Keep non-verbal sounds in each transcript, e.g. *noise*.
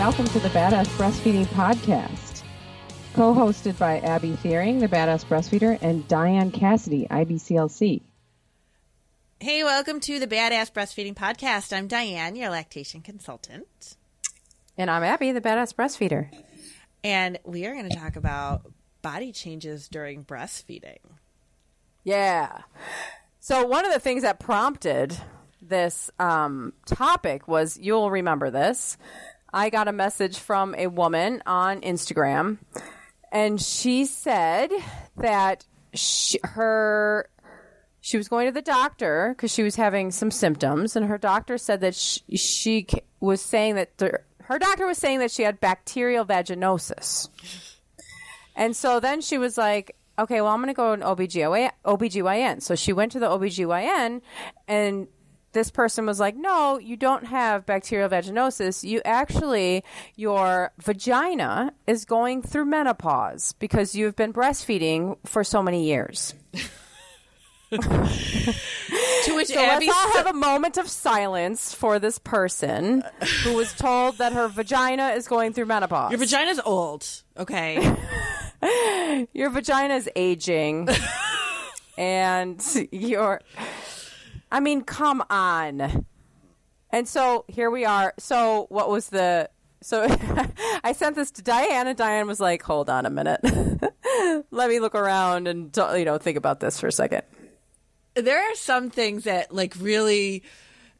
Hi, and welcome to the Badass Breastfeeding Podcast. Co hosted by Abby Theuring, the Badass Breastfeeder, and Diane Cassidy, IBCLC. Hey, welcome to the Badass Breastfeeding Podcast. I'm Diane, your lactation consultant. And I'm Abby, the Badass Breastfeeder. And we are going to talk about body changes during breastfeeding. Yeah. So, one of the things that prompted this um, topic was you'll remember this. I got a message from a woman on Instagram, and she said that she, her she was going to the doctor because she was having some symptoms, and her doctor said that she, she was saying that the, her doctor was saying that she had bacterial vaginosis. And so then she was like, okay, well, I'm going to go to an OBGYN, OBGYN. So she went to the OBGYN, and this person was like, no, you don't have bacterial vaginosis. You actually, your vagina is going through menopause because you've been breastfeeding for so many years. *laughs* to which so Abby let's all have a moment of silence for this person who was told that her vagina is going through menopause. Your vagina's old, okay? *laughs* Your vagina is aging, *laughs* and your. I mean, come on. And so here we are. So what was the? So *laughs* I sent this to Diane, and Diane was like, "Hold on a minute, *laughs* let me look around and you know think about this for a second. There are some things that like really.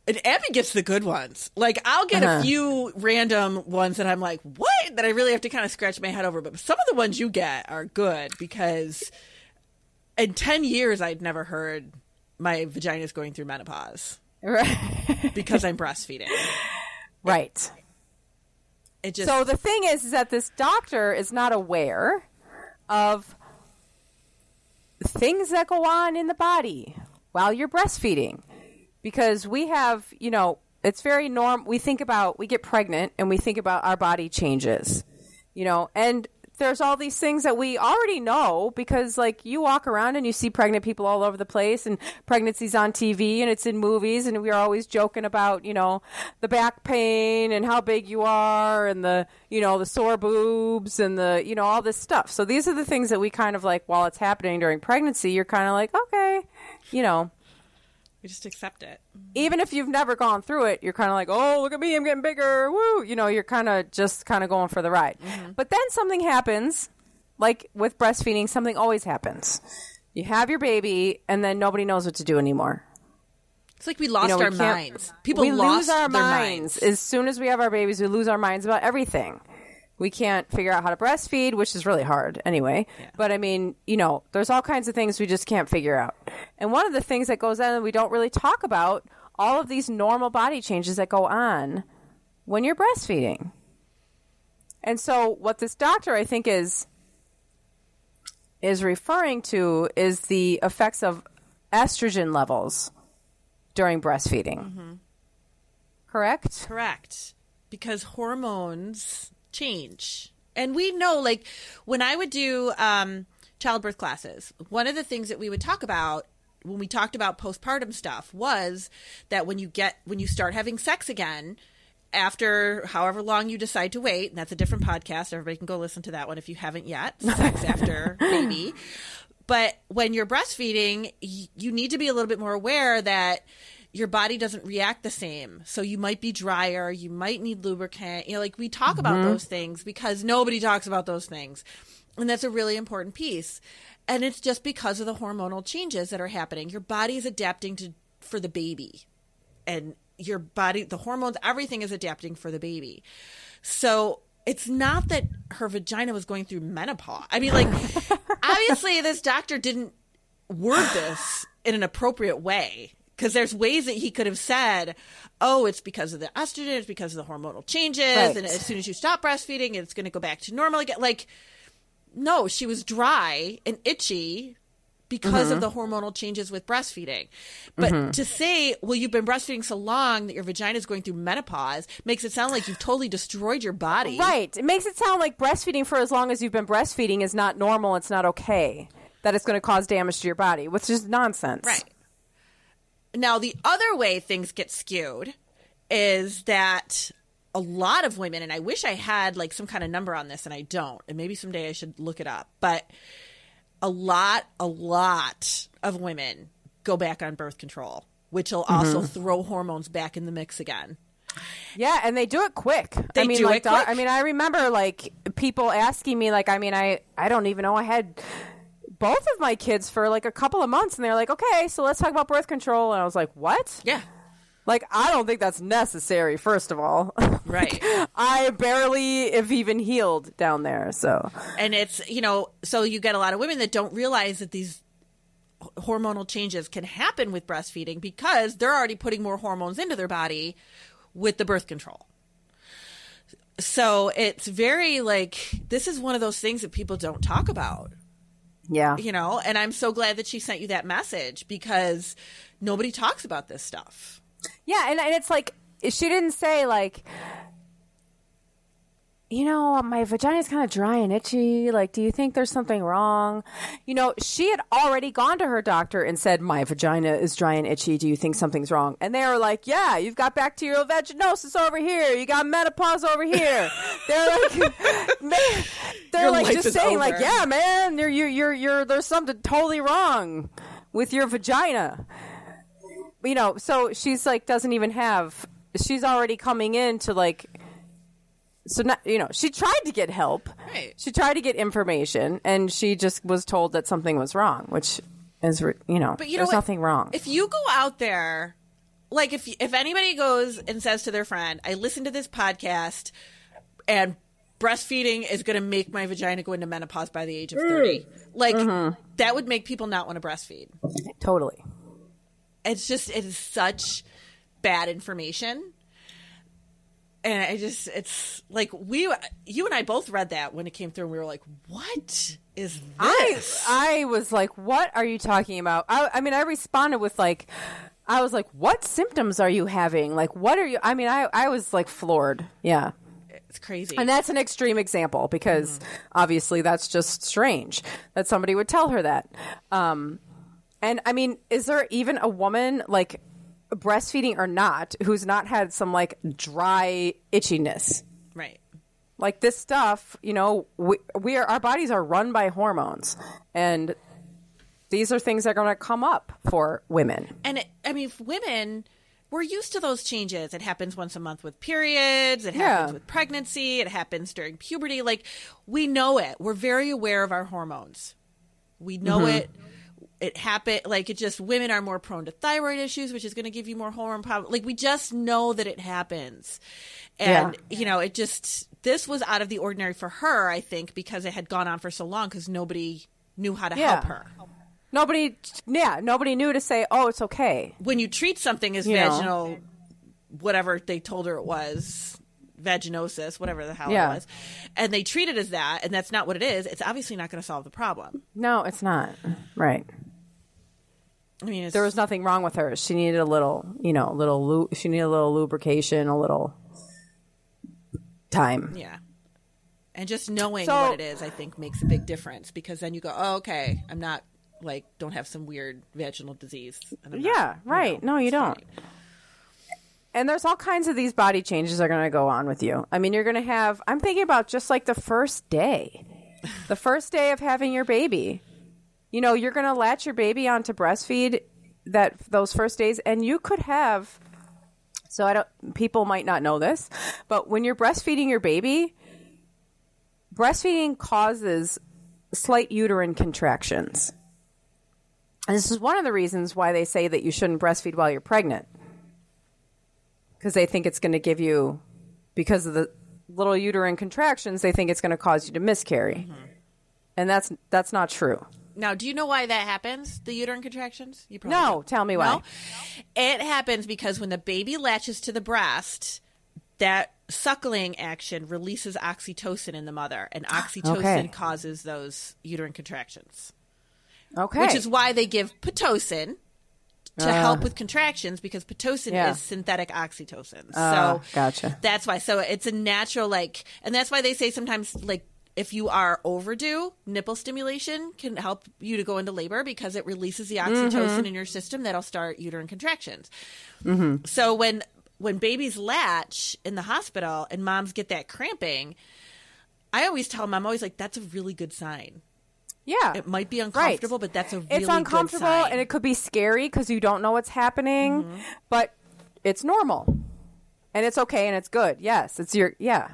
And Abby gets the good ones. Like I'll get Uh-huh. a few random ones that I'm like, what? That I really have to kind of scratch my head over. But some of the ones you get are good because in ten years I'd never heard my vagina is going through menopause Right. because I'm *laughs* breastfeeding. right. It just So the thing is, is that this doctor is not aware of things that go on in the body while you're breastfeeding. Because we have, you know, it's very norm. We think about, we get pregnant and we think about our body changes, you know, and there's all these things that we already know because, like, you walk around and you see pregnant people all over the place, and pregnancies on TV and it's in movies, and we're always joking about, you know, the back pain and how big you are, and the, you know, the sore boobs and the, you know, all this stuff. So these are the things that we kind of like while it's happening during pregnancy, you're kind of like, okay, you know, we just accept it. Mm-hmm. even if you've never gone through it, you're kind of like, oh, look at me, I'm getting bigger. Woo. You know, you're kind of just kind of going for the ride. Mm-hmm. But then something happens, like with breastfeeding, something always happens. You have your baby, and then nobody knows what to do anymore. It's like we lost You know, we our minds. People we lose our their minds. As soon as we have our babies, we lose our minds about everything. We can't figure out how to breastfeed, which is really hard anyway. But I mean, you know, there's all kinds of things we just can't figure out. And one of the things that goes on that we don't really talk about, all of these normal body changes that go on when you're breastfeeding. And so what this doctor I think is is referring to is the effects of estrogen levels during breastfeeding. Mm-hmm. Correct? Correct. Because hormones change. And we know, like, when I would do um, childbirth classes, one of the things that we would talk about when we talked about postpartum stuff was that when you get, when you start having sex again, after however long you decide to wait, and that's a different podcast. Everybody can go listen to that one if you haven't yet. *laughs* Sex after baby. But when you're breastfeeding, you need to be a little bit more aware that your body doesn't react the same. So you might be drier, you might need lubricant. You know, like we talk about mm-hmm. those things because nobody talks about those things. And that's a really important piece. And it's just because of the hormonal changes that are happening. Your body is adapting to for the baby. And your body, the hormones, everything is adapting for the baby. So it's not that her vagina was going through menopause. I mean, like, *laughs* obviously, this doctor didn't word this in an appropriate way because there's ways that he could have said, "Oh, it's because of the estrogen, it's because of the hormonal changes, Right. and as soon as you stop breastfeeding, it's going to go back to normal again." Like, no, she was dry and itchy because of mm-hmm. the hormonal changes with breastfeeding. But mm-hmm. to say, well, you've been breastfeeding so long that your vagina is going through menopause makes it sound like you've totally destroyed your body. Right. It makes it sound like breastfeeding for as long as you've been breastfeeding is not normal, it's not okay. That it's going to cause damage to your body, which is nonsense. Right. Now, the other way things get skewed is that a lot of women, and I wish I had like some kind of number on this, and I don't. And maybe someday I should look it up. But a lot, a lot of women go back on birth control, which will also Mm-hmm. throw hormones back in the mix again. Yeah, and they do it quick. They I mean, do like, it quick. I mean, I remember like people asking me, like, I mean, I I don't even know I had both of my kids for like a couple of months, and they're like, okay, so let's talk about birth control, and I was like, what? Yeah. Like, I don't think that's necessary. First of all, *laughs* Right. I barely have even healed down there, so and it's you know so you get a lot of women that don't realize that these hormonal changes can happen with breastfeeding because they're already putting more hormones into their body with the birth control so it's very like this is one of those things that people don't talk about yeah, you know and i'm so glad that she sent you that message because nobody talks about this stuff. Yeah, and, and it's like she didn't say like you know, my vagina's kind of dry and itchy. Like, do you think there's something wrong? You know, she had already gone to her doctor and said, My vagina is dry and itchy. Do you think something's wrong? And they were like, Yeah, you've got bacterial vaginosis over here. You got menopause over here. *laughs* they're like, *laughs* man, they're Your like just saying, like. Yeah, man, you're, you're, you're, you're, there's something totally wrong with your vagina you know, so she's like doesn't even have. She's already coming in to like. So not you know she tried to get help. Right. She tried to get information, and she just was told that something was wrong, which is you know But you know there's what? nothing wrong. If you go out there, like if if anybody goes and says to their friend, "I listened to this podcast, and breastfeeding is going to make my vagina go into menopause by the age of 30. Mm. like mm-hmm. that would make people not want to breastfeed. totally. It's just it is such bad information. And I just, it's like we, you and I both read that when it came through, and we were like, "What is this?" I was like, "What are you talking about?" I, I mean, I responded with like, I was like, "What symptoms are you having? Like, what are you?" I mean, I I was like floored. Yeah. it's crazy. And that's an extreme example because obviously that's just strange that somebody would tell her that. Um, and I mean, is there even a woman like breastfeeding or not who's not had some like dry itchiness? right. Like this stuff, you know, we, we are our bodies are run by hormones, and these are things that are going to come up for women. And it, I mean, if women, we're used to those changes. It happens once a month with periods. It happens Yeah. with pregnancy. It happens during puberty. Like we know it. We're very aware of our hormones. We know Mm-hmm. it. It happen like it just women are more prone to thyroid issues, which is going to give you more hormone problems. Like we just know that it happens, and you know it just this was out of the ordinary for her. I think because it had gone on for so long because nobody knew how to Yeah. help her. Nobody, yeah, nobody knew to say, "Oh, it's okay." when you treat something as You know. vaginal, whatever they told her it was, vaginosis, whatever the hell Yeah. it was, and they treat it as that, and that's not what it is, it's obviously not going to solve the problem. No, it's not right. I mean, there was nothing wrong with her. She needed a little, you know, a little. Lu- she needed a little lubrication, a little time. yeah. And just knowing So- what it is, I think, makes a big difference because then you go, oh, okay, I'm not like don't have some weird vaginal disease. And I'm not, Yeah, you right. know, No, you don't. fine. And there's all kinds of these body changes that are going to go on with you. I mean, you're going to have. I'm thinking about just like the first day, the first day of having your baby. You know, you're going to latch your baby onto breastfeed that those first days, and you could have. So I don't. People might not know this, but when you're breastfeeding your baby, breastfeeding causes slight uterine contractions. And this is one of the reasons why they say that you shouldn't breastfeed while you're pregnant. Because they think it's going to give you, because of the little uterine contractions, they think it's going to cause you to miscarry. Mm-hmm. And that's that's not true. Now, do you know why that happens? The uterine contractions? You probably No, don't. tell me why. No? It happens because when the baby latches to the breast, that suckling action releases oxytocin in the mother, and *gasps* oxytocin Okay. causes those uterine contractions. Okay. Which is why they give pitocin to help with contractions because pitocin Yeah. is synthetic oxytocin. Ah, so gotcha. that's why. So it's a natural like, and that's why they say sometimes like if you are overdue, nipple stimulation can help you to go into labor because it releases the oxytocin Mm-hmm. in your system that'll start uterine contractions. Mm-hmm. So when when babies latch in the hospital and moms get that cramping, I always tell them, I'm always like, that's a really good sign. Yeah. It might be uncomfortable, but that's a really it's uncomfortable and it could be scary because you don't know what's happening, Mm-hmm. but it's normal. And it's okay and it's good. Yes. It's your, yeah.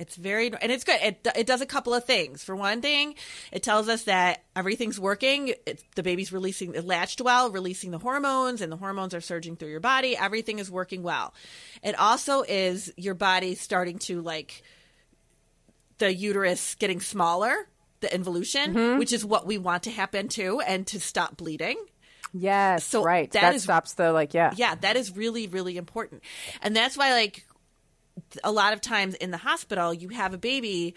It's very and it's good. It it does a couple of things. For one thing, it tells us that everything's working. It's, the baby's releasing it latched well, releasing the hormones, and the hormones are surging through your body. Everything is working well. It also is your body starting to like the uterus getting smaller, the involution, Mm-hmm. which is what we want to happen too, and to stop bleeding. Yes. So right. that That, is- stops the, like, yeah. Yeah, that is really, really important. And that's why, like, a lot of times in the hospital, you have a baby,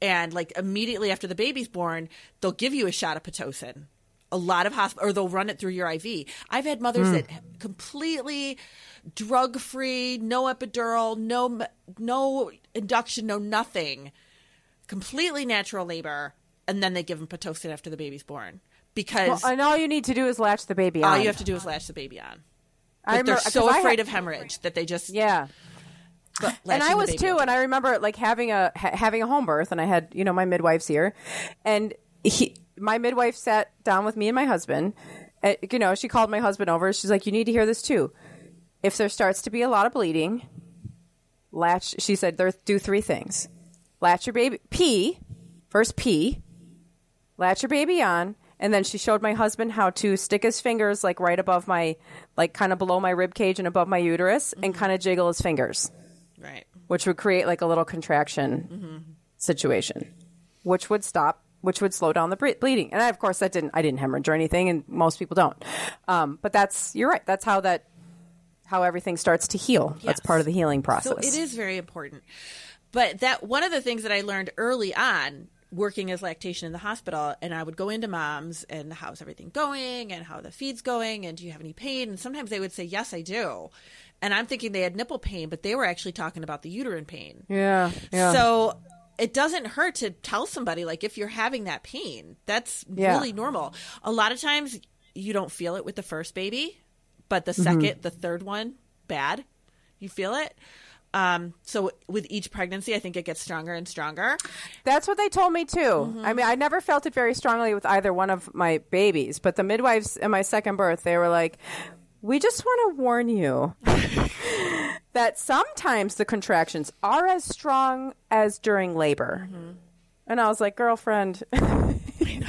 and like immediately after the baby's born, they'll give you a shot of Pitocin. A lot of hospital, or they'll run it through your IV. I've had mothers hmm. that completely drug free, no epidural, no no induction, no nothing, completely natural labor, and then they give them Pitocin after the baby's born because Well, and all you need to do is latch the baby on. all you have to do is latch the baby on. I Like remember- they're so afraid of hemorrhage that they just Yeah. *laughs* and I was too, and I remember like having a ha- having a home birth, and I had you know my midwife's here, and he, my midwife sat down with me and my husband. And, you know, she called my husband over. She's like, "You need to hear this too. If there starts to be a lot of bleeding, latch." She said, "There do three things: latch your baby, pee first, pee, latch your baby on." And then she showed my husband how to stick his fingers like right above my, like kind of below my rib cage and above my uterus, and kind of jiggle his fingers right. which would create like a little contraction situation, which would stop, which would slow down the bre- bleeding. And I, of course, that didn't, I didn't hemorrhage or anything, and most people don't. Um, but that's, you're right. That's how that, how everything starts to heal. That's part of the healing process. So it is very important. But that one of the things that I learned early on working as lactation in the hospital and I would go into moms and how's everything going and how the feed's going and do you have any pain and sometimes they would say yes I do. And I'm thinking they had nipple pain but they were actually talking about the uterine pain. Yeah. Yeah. So it doesn't hurt to tell somebody like if you're having that pain, that's Yeah. really normal. A lot of times you don't feel it with the first baby, but the Mm-hmm. second, the third one, bad. You feel it. Um, so with each pregnancy, I think it gets stronger and stronger. That's what they told me too. Mm-hmm. I mean, I never felt it very strongly with either one of my babies, but the midwives in my second birth, they were like, "We just want to warn you *laughs* that sometimes the contractions are as strong as during labor." Mm-hmm. And I was like, "Girlfriend, *laughs* I know.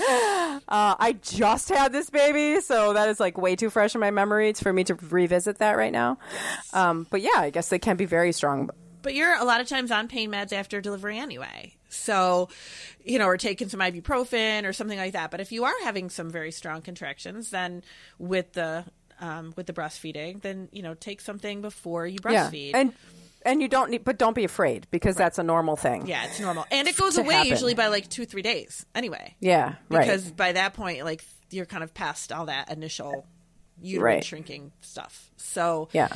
*laughs* uh, I just had this baby, so that is like way too fresh in my memory for me to revisit that right now." Um, but yeah, I guess they can be very strong. But you're a lot of times on pain meds after delivery anyway. So, you know, or taking some ibuprofen or something like that. But if you are having some very strong contractions, then with the um, with the breastfeeding, then you know, take something before you breastfeed. and and you don't need, but don't be afraid because that's a normal thing. Yeah, it's normal, and it goes away happen. usually by like two, three days. Anyway, Yeah, right. because by that point, like you're kind of past all that initial uterine Right. shrinking stuff. So Yeah.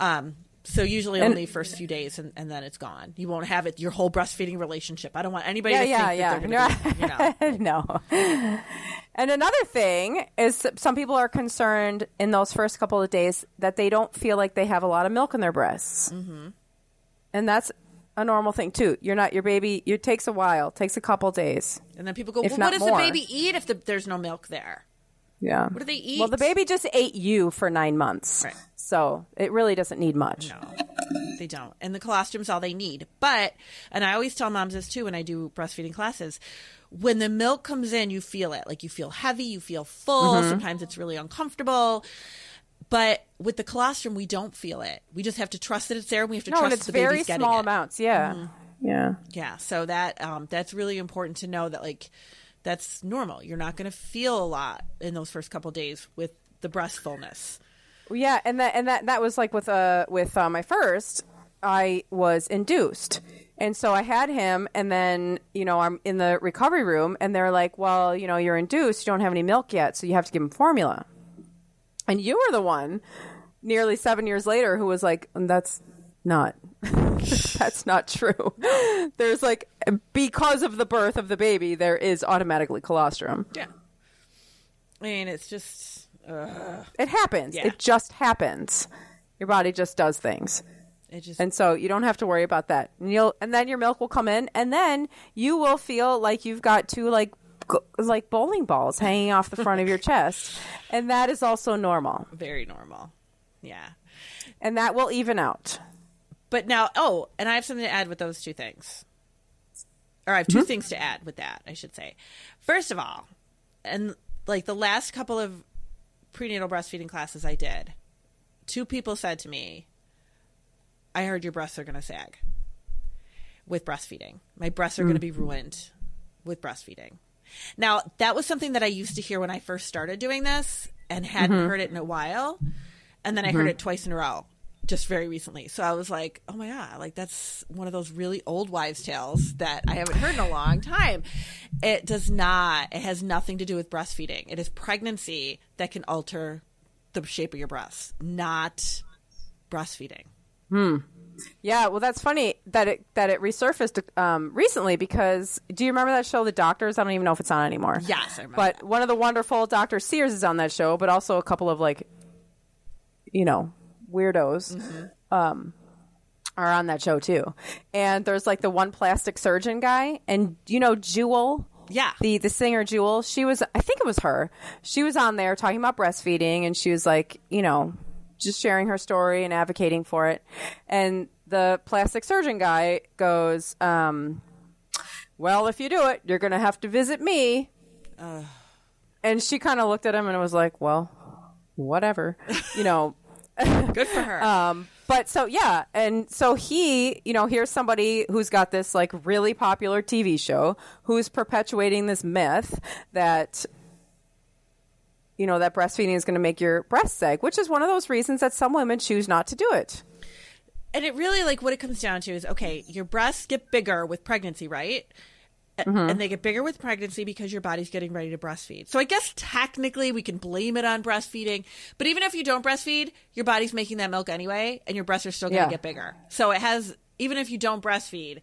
um, so usually And- only first few days, and, and then it's gone. You won't have it your whole breastfeeding relationship. I don't want anybody Yeah, to yeah, think yeah. that they're going to be, you know. *laughs* no. And another thing is some people are concerned in those first couple of days that they don't feel like they have a lot of milk in their breasts. Mm-hmm. And that's a normal thing too. You're not your baby. It takes a while. Takes a couple days. And then people go, well, what does more. the baby eat if the, there's no milk there? Yeah. What do they eat? Well, the baby just ate you for nine months, Right. so it really doesn't need much. No, they don't. And the colostrum's all they need. But, and I always tell moms this too when I do breastfeeding classes, when the milk comes in, you feel it. Like you feel heavy, you feel full. Mm-hmm. Sometimes it's really uncomfortable. But with the colostrum, we don't feel it. We just have to trust that it's there. and We have to No, trust and it's the very baby's getting small it. amounts. Yeah. Yeah. Yeah, so that um, that's really important to know that like that's normal. You're not going to feel a lot in those first couple days with the breast fullness. Yeah, and that and that that was like with uh with uh, my first, I was induced, and so I had him, and then you know I'm in the recovery room, and they're like, well, you know, you're induced, you don't have any milk yet, so you have to give him formula, and you were the one, nearly seven years later, who was like, that's not. *laughs* That's not true. *laughs* There's like because of the birth of the baby, there is automatically colostrum. Yeah. I mean, it's just uh, It happens. Yeah. It just happens. Your body just does things. It just And so you don't have to worry about that. And you'll and then your milk will come in and then you will feel like you've got two like go- like bowling balls hanging off the front of your *laughs* chest. And that is also normal. very normal. Yeah. And that will even out. But now, oh, and I have something to add with those two things. Or I have 2 mm-hmm. things to add with that, I should say. First of all, and like the last couple of prenatal breastfeeding classes I did, two people said to me, I heard your breasts are going to sag with breastfeeding. My breasts are going to mm. be ruined with breastfeeding. Now, that was something that I used to hear when I first started doing this and hadn't mm-hmm. heard it in a while. And then I heard mm-hmm. it twice in a row just very recently. So I was like, oh my God, like that's one of those really old wives' tales that I haven't heard in a long time. It does not, it has nothing to do with breastfeeding. It is pregnancy that can alter the shape of your breasts, not breastfeeding. Hmm. Yeah, well, that's funny that it that it resurfaced um, recently because do you remember that show, The Doctors? I don't even know if it's on anymore. Yes, I remember But one of the wonderful Dr. Sears is on that show, but also a couple of like, you know, weirdos um, are on that show too. And there's like the one plastic surgeon guy, and you know Jewel. Yeah. The the singer Jewel, she was I think it was her. She was on there talking about breastfeeding and she was like, you know, just sharing her story and advocating for it. And the plastic surgeon guy goes, um, well, if you do it, you're going to have to visit me. and she kind of looked at him and was like, well, whatever. *laughs* you know, *laughs* Good for her. um, but so yeah, and so he, you know, here's somebody who's got this like really popular TV show who's perpetuating this myth that you know that breastfeeding is going to make your breasts sag, which is one of those reasons that some women choose not to do it. and it really like what it comes down to is okay your breasts get bigger with pregnancy right Mm-hmm. and they get bigger with pregnancy because your body's getting ready to breastfeed so i guess technically we can blame it on breastfeeding but even if you don't breastfeed your body's making that milk anyway and your breasts are still going to Yeah. get bigger so it has even if you don't breastfeed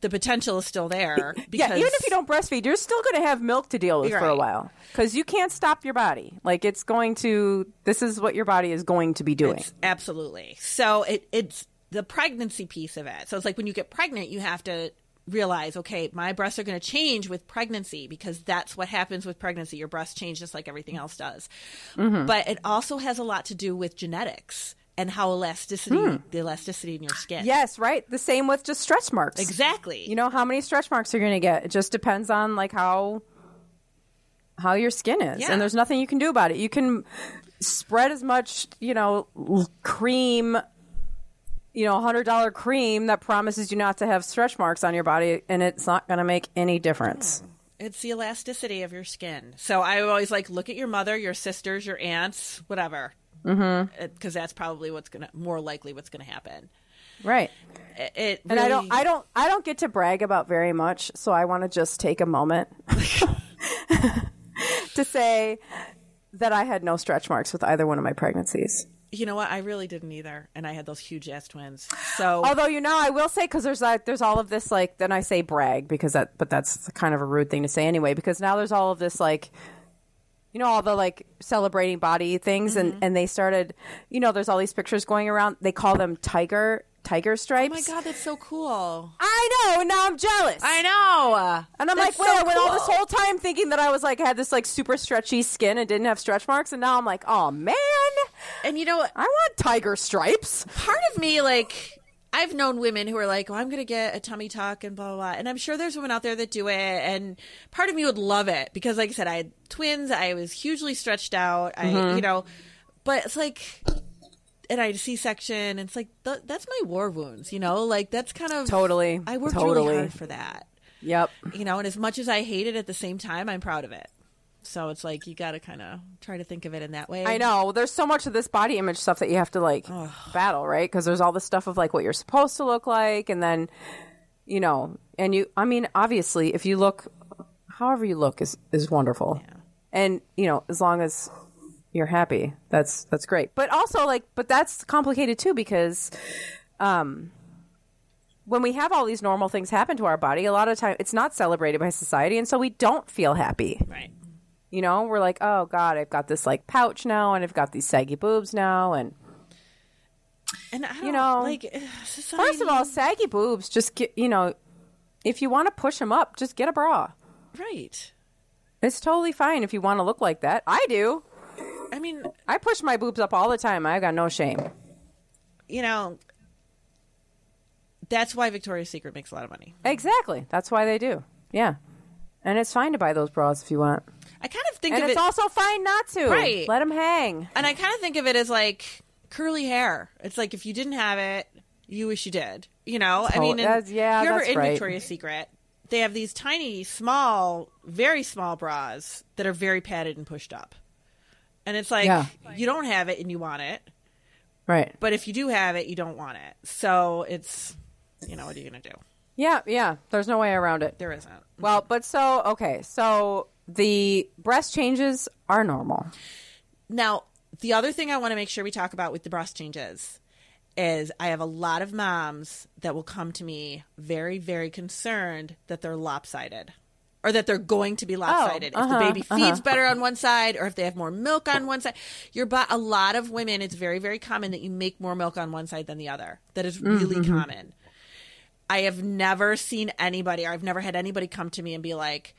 the potential is still there because yeah, even if you don't breastfeed, you're still going to have milk to deal with You're for a while because you can't stop your body. Like it's going to. This is what your body is going to be doing. It's- absolutely. So it, it's the pregnancy piece of it. So it's like when you get pregnant, you have to realize, okay, my breasts are going to change with pregnancy because that's what happens with pregnancy. Your breasts change just like everything else does. Mm-hmm. But it also has a lot to do with genetics and how elasticity, Hmm. the elasticity in your skin. Yes, right. The same with just stretch marks. Exactly. You know how many stretch marks you're going to get. It just depends on like how how your skin is, Yeah. and there's nothing you can do about it. You can spread as much, you know, cream, you know, hundred dollar cream that promises you not to have stretch marks on your body, and it's not going to make any difference. It's the elasticity of your skin. So I always like look at your mother, your sisters, your aunts, whatever. Mm-hmm. Because that's probably what's gonna more likely what's gonna happen. Right. It, it And I don't, I don't, I don't get to brag about very much, so I want to just take a moment *laughs* *laughs* to say that I had no stretch marks with either one of my pregnancies. You know what? I really didn't either, and I had those huge ass twins. So Although you know, I will say because there's like there's all of this like then I say brag because that but that's kind of a rude thing to say anyway because now there's all of this like you know all the like celebrating body things and mm-hmm. and they started you know there's all these pictures going around they call them tiger tiger stripes. oh my god, that's so cool. I know, and now I'm jealous. I know, And I'm That's like, wait, so I went all this whole time thinking that I was like had this like super stretchy skin and didn't have stretch marks, and now I'm like, oh man, And you know? I want tiger stripes. Part of me, like, I've known women who are like, "Oh, I'm going to get a tummy tuck and blah, blah blah," and I'm sure there's women out there that do it. And part of me would love it because, like I said, I had twins. I was hugely stretched out. I, Mm-hmm. you know, but it's like. And I had a C-section, it's like th- that's my war wounds, you know. Like that's kind of Totally. I worked Totally. really hard for that. Yep. you know and as much as i hate it at the same time i'm proud of it so it's like you gotta kind of try to think of it in that way I know. There's so much of this body image stuff that you have to like battle, right? Because there's all this stuff of like what you're supposed to look like, and then, you know, and you. I mean, obviously, if you look, however you look is is wonderful, and you know, as long as you're happy, that's that's great. But also, like, but that's complicated too because, um. When we have all these normal things happen to our body, a lot of time it's not celebrated by society, and so we don't feel happy. right You know, we're like, oh God, I've got this like pouch now, and I've got these saggy boobs now, and And I don't You know, like society, *sighs* First of all, saggy boobs, just get, you know, if you want to push them up, just get a bra. right? It's totally fine if you want to look like that. I do. I mean, I push my boobs up all the time. I got no shame. you know, that's why Victoria's Secret makes a lot of money. Exactly. That's why they do. Yeah. And it's fine to buy those bras if you want. I kind of think And of it's it, also fine not to. Right. Let them hang. and I kind of think of it as like curly hair. It's like if you didn't have it, you wish you did. You know, I Oh, mean, that's- yeah, if you're ever that's in right. Victoria's Secret, they have these tiny, small, very small bras that are very padded and pushed up. And it's like Yeah. you don't have it and you want it, Right. but if you do have it, you don't want it. So it's, you know, what are you gonna do? Yeah, yeah. There's no way around it. There isn't. Well, but so, okay. So the breast changes are normal. Now, the other thing I want to make sure we talk about with the breast changes is I have a lot of moms that will come to me very, very concerned that they're lopsided or that they're going to be lopsided. if uh-huh, the baby uh-huh. feeds better on one side or if they have more milk on one side. Your bo- a lot of women, it's very, very common that you make more milk on one side than the other. That is really Mm-hmm. common. I have never seen anybody, or I've never had anybody come to me and be like,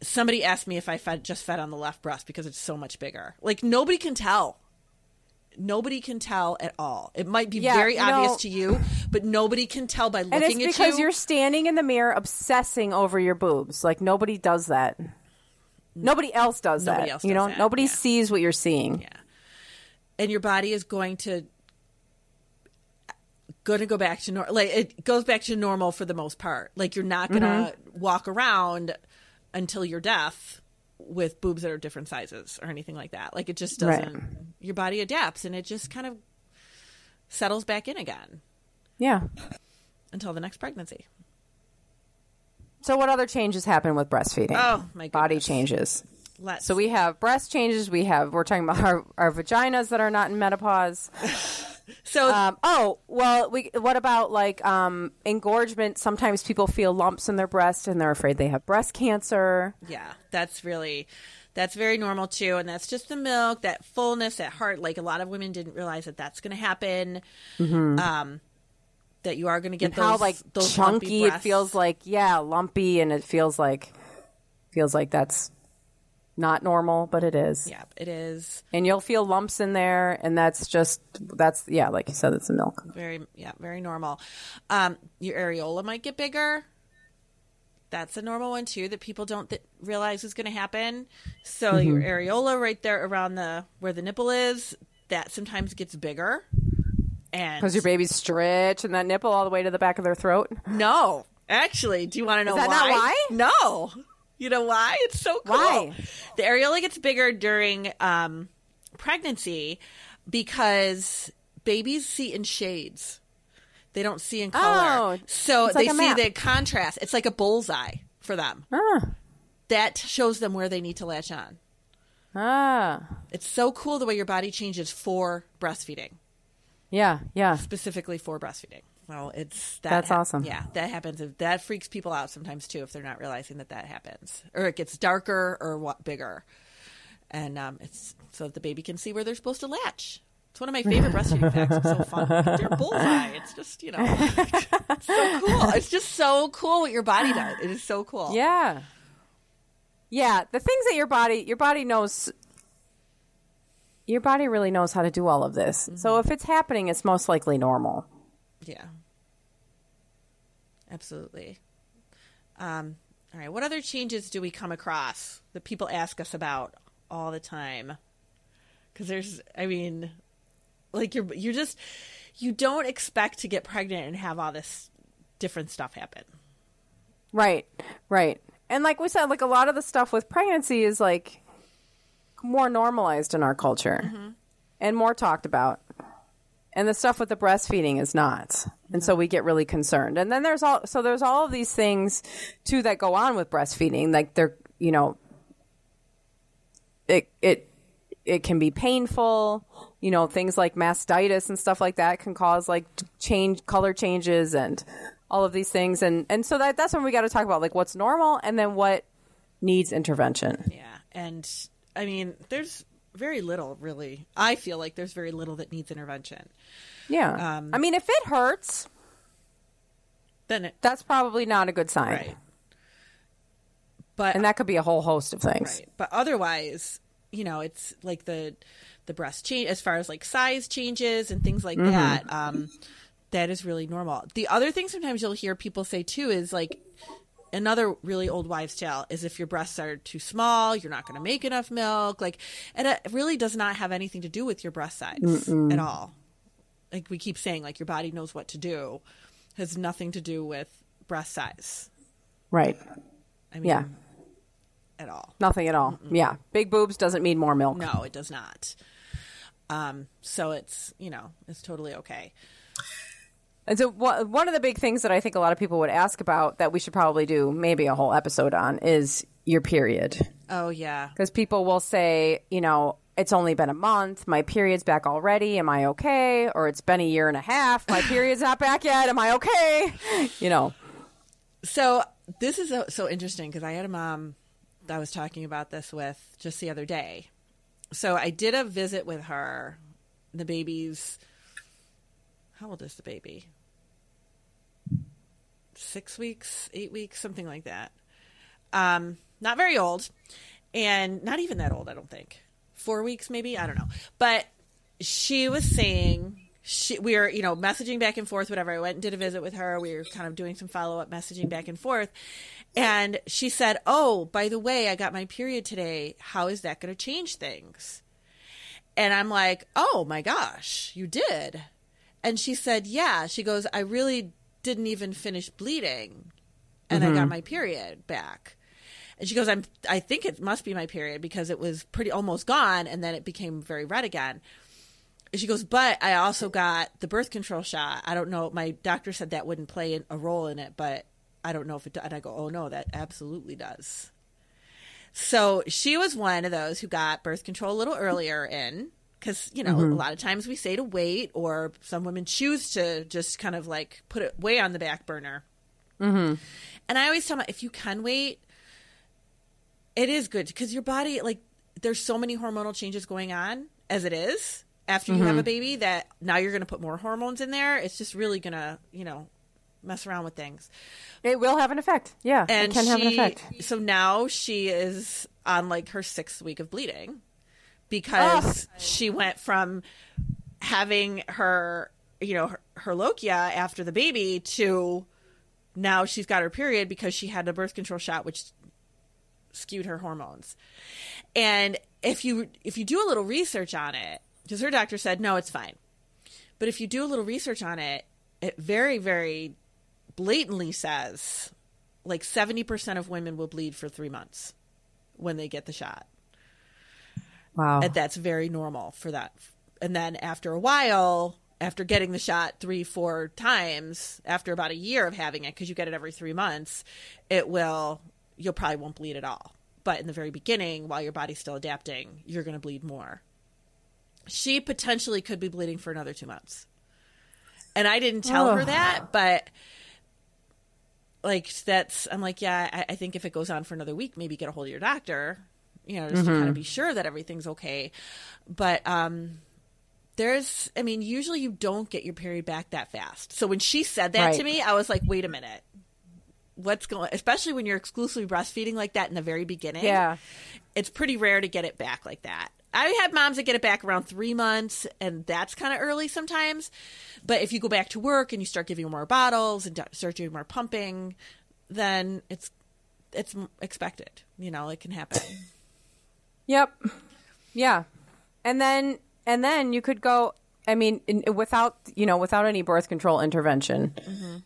somebody asked me if I fed just fed on the left breast because it's so much bigger. Like nobody can tell. Nobody can tell at all. It might be Yeah, very you obvious to you, but nobody can tell by looking at you. because you. are standing in the mirror obsessing over your boobs. Like nobody does that. Nobody else does Nobody that. else you does know, that, nobody yeah. sees what you're seeing. Yeah. And your body is going to going to go back to normal. Like it goes back to normal for the most part. Like you're not going to Mm-hmm. walk around until your death with boobs that are different sizes or anything like that. Like it just doesn't. Your body adapts and it just kind of settles back in again Yeah. until the next pregnancy. So what other changes happen with breastfeeding? Oh, my body changes. Let's So we have breast changes. We have we're talking about our, our vaginas that are not in menopause. *laughs* so Um, oh well, we what about like um, engorgement? Sometimes people feel lumps in their breast and they're afraid they have breast cancer. Yeah, that's really that's very normal too, and that's just the milk, that fullness, that heart. Like a lot of women didn't realize that that's going to happen. Um, that you are going to get Mm-hmm. And those how like those chunky it feels like yeah lumpy and it feels like feels like that's not normal but it is Yeah, it is and you'll feel lumps in there and that's just that's yeah like you said it's the milk very yeah very normal. Um, your areola might get bigger. That's a normal one too that people don't th- realize is going to happen. So Mm-hmm. your areola right there around the where the nipple is, that sometimes gets bigger. And because your baby's stretching that nipple all the way to the back of their throat No, actually, do you want to know why? Is that why? not why? No. You know why? It's so cool. Why? The areola gets bigger during um, pregnancy because babies see in shades. They don't see in color. Oh, so it's they like see the contrast. It's like a bullseye for them. ah That shows them where they need to latch on. ah It's so cool the way your body changes for breastfeeding. yeah yeah specifically for breastfeeding. Well, it's that That's awesome. Yeah, that happens. That freaks people out sometimes too if they're not realizing that that happens, or it gets darker or what bigger, and um, it's so that the baby can see where they're supposed to latch. It's one of my favorite breastfeeding facts. It's so fun. They're bullseye. It's just you know, it's so cool. It's just so cool what your body does. It is so cool. yeah yeah the things that your body your body knows your body really knows how to do all of this so if it's happening it's most likely normal Yeah. Absolutely. Um, all right. What other changes do we come across that people ask us about all the time? Because there's, I mean, like you're you're just you don't expect to get pregnant and have all this different stuff happen. Right, right. And like we said, like a lot of the stuff with pregnancy is like more normalized in our culture and more talked about. And the stuff with the breastfeeding is not. And so we get really concerned. And then there's all so there's all of these things too that go on with breastfeeding. Like they're you know it it it can be painful. You know, things like mastitis and stuff like that can cause like change color changes and all of these things. And and so that that's when we got to talk about like what's normal and then what needs intervention. Yeah, and I mean, there's very little really. I feel like there's very little that needs intervention. Yeah. Um, I mean, if it hurts, Then it, that's probably not a good sign. right. But And that could be a whole host of things. Right. But otherwise, you know, it's like the the breast change as far as like size changes and things like that. Um, that is really normal. The other thing sometimes you'll hear people say too is like another really old wives' tale is if your breasts are too small, you're not going to make enough milk. Like, and it really does not have anything to do with your breast size at all. Like we keep saying, like your body knows what to do, has nothing to do with breast size. Right. I mean, Yeah. at all. Nothing at all. Yeah. Big boobs doesn't mean more milk. No, it does not. Um, so it's you know it's totally okay. And so one of the big things that I think a lot of people would ask about that we should probably do maybe a whole episode on is your period. Oh yeah, Because people will say, you know, it's only been a month. My period's back already. Am I okay? Or it's been a year and a half. My *laughs* period's not back yet. Am I okay? *laughs* You know. so this is so, so interesting because I had a mom that I was talking about this with just the other day. So I did a visit with her. The baby's how old is the baby? Six weeks, eight weeks, something like that. Um, not very old, and not even that old. I don't think four weeks, maybe. I don't know. But she was saying she we were you know messaging back and forth whatever i went and did a visit with her we were kind of doing some follow-up messaging back and forth and she said oh by the way i got my period today how is that going to change things and i'm like oh my gosh you did and she said yeah she goes i really didn't even finish bleeding and i got mm-hmm. my period back and she goes i'm i think it must be my period because it was pretty almost gone and then it became very red again And she goes, but I also got the birth control shot. I don't know. My doctor said that wouldn't play a role in it, but I don't know if it does. And I go, oh no, that absolutely does. So she was one of those who got birth control a little earlier in because, you know, a lot of times we say to wait or some women choose to just kind of like put it way on the back burner. Mm-hmm. And I always tell them if you can wait, it is good because your body, like, there's so many hormonal changes going on as it is after you have a baby that now you're going to put more hormones in there. It's just really going to, you know, mess around with things. It will have an effect. Yeah. And it can she, have an effect. so now she is on like her sixth week of bleeding because she went from having her, you know, her, her lochia after the baby to now she's got her period because she had a birth control shot, which skewed her hormones. And if you if you do a little research on it, because her doctor said no, it's fine. But if you do a little research on it, it very very blatantly says like 70% of women will bleed for 3 months when they get the shot. Wow. And that's very normal for that. And then after a while, after getting the shot three, four times, after about a year of having it, because you get it every three months, it will, you'll probably won't bleed at all. But in the very beginning, while your body's still adapting, you're going to bleed more. She potentially could be bleeding for another two months. And I didn't tell her that, but like that's I'm like, yeah, I, I think if it goes on for another week, maybe get a hold of your doctor, you know, just to kind of be sure that everything's okay. But um there's I mean, usually you don't get your period back that fast. So when she said that to me, I was like, wait a minute. What's going especially when you're exclusively breastfeeding like that in the very beginning. Yeah. It's pretty rare to get it back like that. I have moms that get it back around three months, and that's kind of early sometimes. But if you go back to work and you start giving more bottles and start doing more pumping, then it's it's expected. You know, it can happen. Yep. Yeah. And then and then you could go I mean in, without you know without any birth control intervention. Mm-hmm.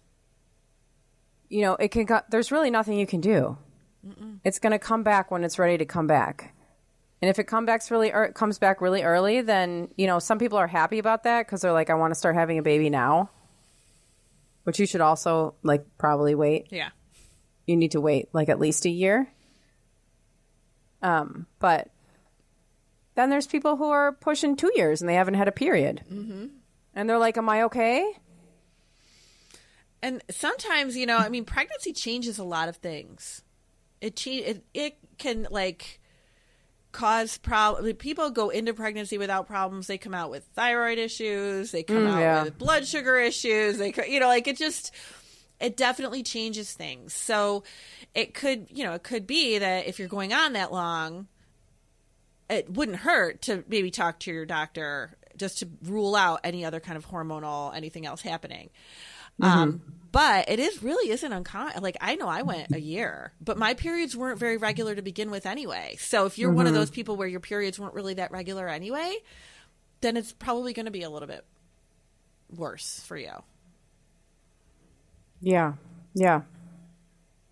You know, it can there's really nothing you can do. It's going to come back when it's ready to come back. And if it comes back really ear comes back really early, then you know some people are happy about that because they're like, I want to start having a baby now. Which you should also like probably wait yeah. you need to wait like at least a year. Um, but then there's people who are pushing two years and they haven't had a period, mm-hmm. and they're like, "Am I okay?" And sometimes, you know, I mean, pregnancy changes a lot of things. It cha- it it can like cause problem. People go into pregnancy without problems. They come out with thyroid issues. They come out yeah. with blood sugar issues. They, you know, like it just, it definitely changes things. So it could, you know, it could be that if you're going on that long, it wouldn't hurt to maybe talk to your doctor just to rule out any other kind of hormonal anything else happening. Um, but it is really isn't uncommon. Like I know I went a year, but my periods weren't very regular to begin with anyway. So if you're one of those people where your periods weren't really that regular anyway, then it's probably going to be a little bit worse for you. Yeah. Yeah.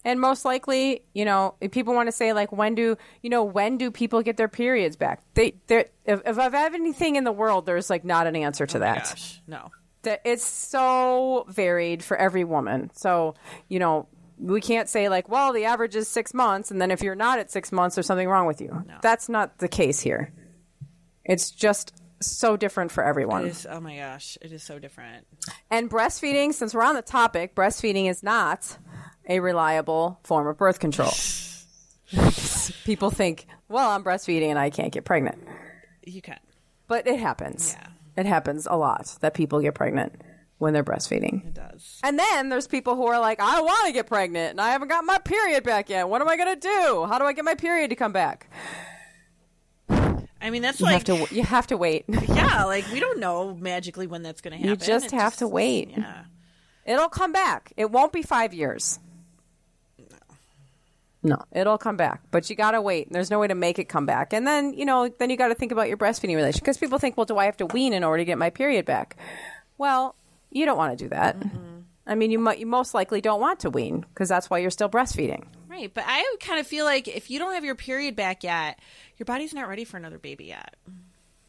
And most likely, you know, if people want to say like, when do you know when do people get their periods back? They, there, if, if I've had anything in the world, there's like not an answer to oh that. Gosh, no. That it's so varied for every woman. So you know, we can't say like, well, the average is six months, and then if you're not at six months, there's something wrong with you. That's not the case here. It's just so different for everyone. It is. Oh my gosh, it is so different. And breastfeeding, since we're on the topic, breastfeeding is not a reliable form of birth control. *laughs* People think, well, I'm breastfeeding and I can't get pregnant. You can. But it happens. Yeah. It happens a lot that people get pregnant when they're breastfeeding. It does. And then there's people who are like, I want to get pregnant and I haven't got my period back yet. What am I going to do? How do I get my period to come back? I mean, that's You like have to you have to wait. *laughs* yeah, *laughs* like we don't know magically when that's going to happen. You just It have to wait. Yeah. It'll come back. It won't be 5 years. No, it'll come back, but you gotta wait. There's no way to make it come back, and then you know, then you got to think about your breastfeeding relationship because people think, well, do I have to wean in order to get my period back? Well, you don't want to do that. Mm-hmm. I mean, you might, you most likely don't want to wean because that's why you're still breastfeeding. Right, but I kind of feel like if you don't have your period back yet, your body's not ready for another baby yet.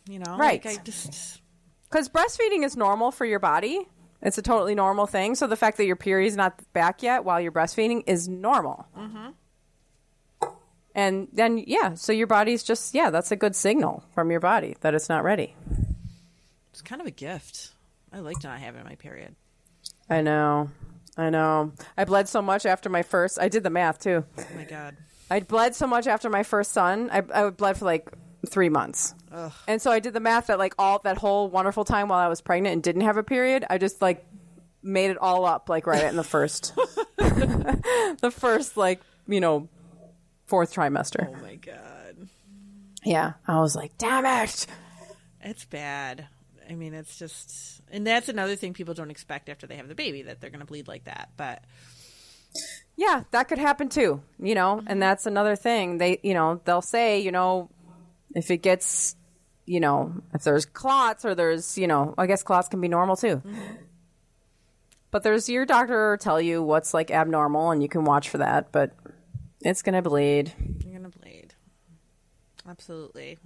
You know, Right. Like I just Because breastfeeding is normal for your body. It's a totally normal thing. So the fact that your period's not back yet while you're breastfeeding is normal. Mm-hmm. And then, yeah, so your body's just, yeah, that's a good signal from your body that it's not ready. it's kind of a gift. I like not having my period. I know. I know. I bled so much after my first, I did the math too. Oh my god. I bled so much after my first son. I, I bled for like three months. And so I did the math that like all that whole wonderful time while I was pregnant and didn't have a period, I just like made it all up like right in the first, *laughs* *laughs* the first like you know fourth trimester. Oh my god. Yeah, I was like, damn it. It's bad. I mean, it's just, and that's another thing people don't expect after they have the baby that they're going to bleed like that. But Yeah, that could happen too, you know, and mm-hmm. that's another thing. They, you know, they'll say, you know, if it gets, you know, if there's clots or there's, you know, I guess clots can be normal too. Mm-hmm. But there's your doctor tell you what's like abnormal and you can watch for that, but it's going to bleed. you're going to bleed. Absolutely.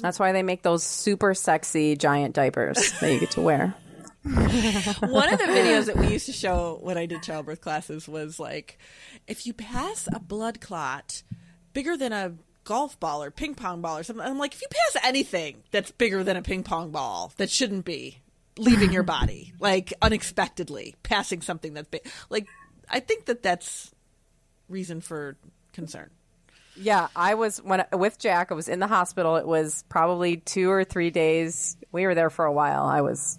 That's why they make those super sexy giant diapers that you get to wear. *laughs* One of the videos that we used to show when I did childbirth classes was like, if you pass a blood clot bigger than a golf ball or ping pong ball or something, I'm like, if you pass anything that's bigger than a ping pong ball that shouldn't be leaving your body, like unexpectedly passing something that's big, like, I think that that's reason for concern. Yeah, I was when with Jack. I was in the hospital. It was probably two or three days. We were there for a while. I was,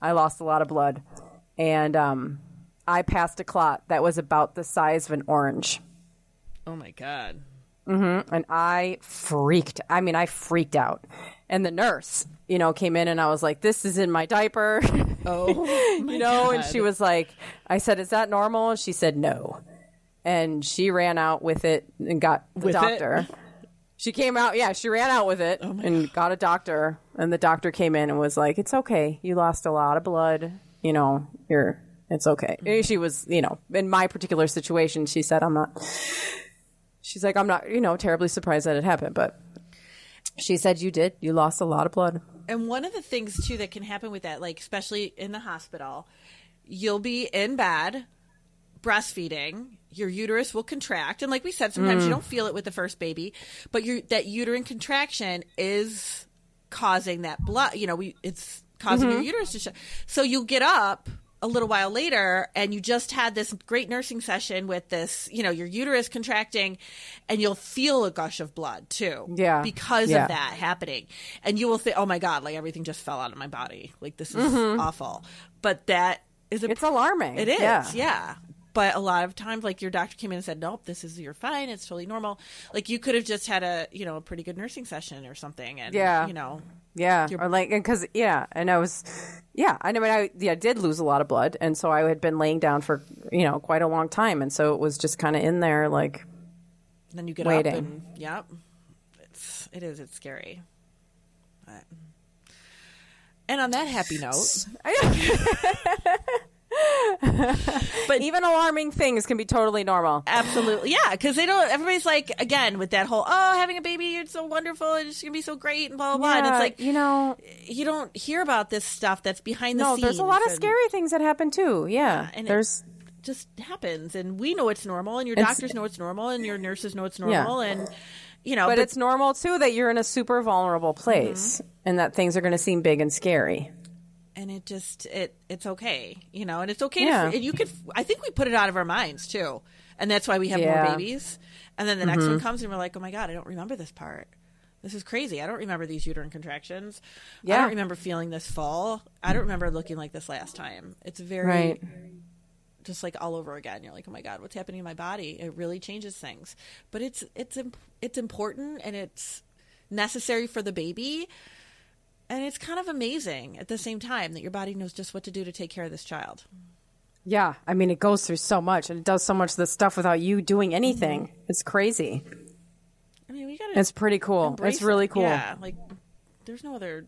I lost a lot of blood, and um, I passed a clot that was about the size of an orange, Oh my God. and I freaked. I mean, I freaked out. And the nurse, you know, came in, and I was like, "This is in my diaper," Oh, *laughs* you know. And she was like, "I said, is that normal?" And she said, "No." And she ran out with it and got the With it? doctor. She came out, yeah, she ran out with it oh and got a doctor. And the doctor came in and was like, "It's okay. You lost a lot of blood. You know, you're. It's okay." And She was, you know, in my particular situation, she said, "I'm not." She's like, "I'm not, you know, terribly surprised that it happened, but." She said, "You did. You lost a lot of blood." And one of the things too that can happen with that, like especially in the hospital, you'll be in bed breastfeeding, your uterus will contract, and like we said, sometimes you don't feel it with the first baby, but your that uterine contraction is causing that blood. You know, we it's causing your uterus to shut. So you'll get up a little while later and you just had this great nursing session with this, you know, your uterus contracting and you'll feel a gush of blood too. Yeah. Because Yeah. of that happening. And you will think, oh my God, like everything just fell out of my body. Like this is awful. But that is a Mm-hmm. It's alarming. it is, Yeah. yeah. But a lot of times, like your doctor came in and said, "Nope, this is you're fine. It's totally normal." Like you could have just had a you know a pretty good nursing session or something, and Yeah. you know, Yeah, or like because yeah, and I was, yeah, I know I yeah did lose a lot of blood, and so I had been laying down for you know quite a long time, and so it was just kind of in there like then you get Waiting. up and yep, it's it is it's scary. But, and on that happy note, *laughs* *laughs* *laughs* but even alarming things can be totally normal. absolutely, yeah, because they don't. Everybody's like again with that whole oh having a baby, it's so wonderful, it's gonna be so great, and blah blah blah. And it's like you know, you don't hear about this stuff that's behind the no, scenes. there's a lot of scary things that happen too. Yeah, and it- there's just happens and we know it's normal and your It's- doctors know it's normal and your nurses know it's normal and you know but it's normal too that you're in a super vulnerable place Mm-hmm. and that things are going to seem big and scary. And it just it it's okay you know and it's okay Yeah. to and you could i think we put it out of our minds too and that's why we have Yeah. more babies and then the next one mm-hmm. comes and we're like oh my god i don't remember this part this is crazy i don't remember these uterine contractions i don't remember feeling this full i don't remember looking like this last time it's very Right. just like all over again. You're like, oh my god, what's happening in my body? It really changes things. But it's it's it's important and it's necessary for the baby, and it's kind of amazing at the same time that your body knows just what to do to take care of this child. Yeah, I mean, it goes through so much and it does so much of the stuff without you doing anything. Mm-hmm. It's crazy. I mean, we got. It's pretty cool. It's really cool. Yeah, like there's no other.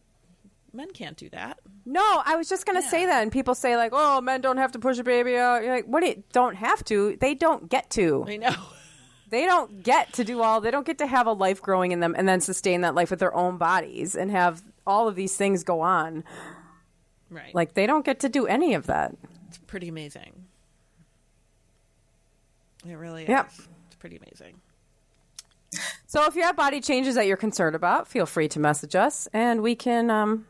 Men can't do that. No, I was just gonna say that, and people say like, "Oh, men don't have to push a baby out." You're like, "What? Do you, don't have to? They don't get to. I know. *laughs* They don't get to do all. They don't get to have a life growing in them and then sustain that life with their own bodies and have all of these things go on. Right. Like they don't get to do any of that. it's pretty amazing. It really is. Yep. It's pretty amazing. So if you have body changes that you're concerned about, feel free to message us, and we can um,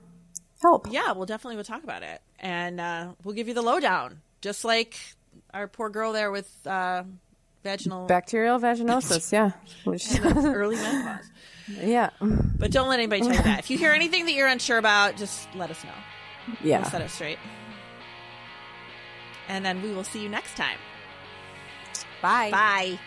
help. Yeah, we'll definitely we'll talk about it, and uh, we'll give you the lowdown, just like our poor girl there with uh, vaginal Bacterial vaginosis, yeah, Which- *laughs* early menopause. yeah, But don't let anybody tell you that. If you hear anything that you're unsure about, just let us know. We'll yeah. set it straight. And then we will see you next time. Bye. Bye.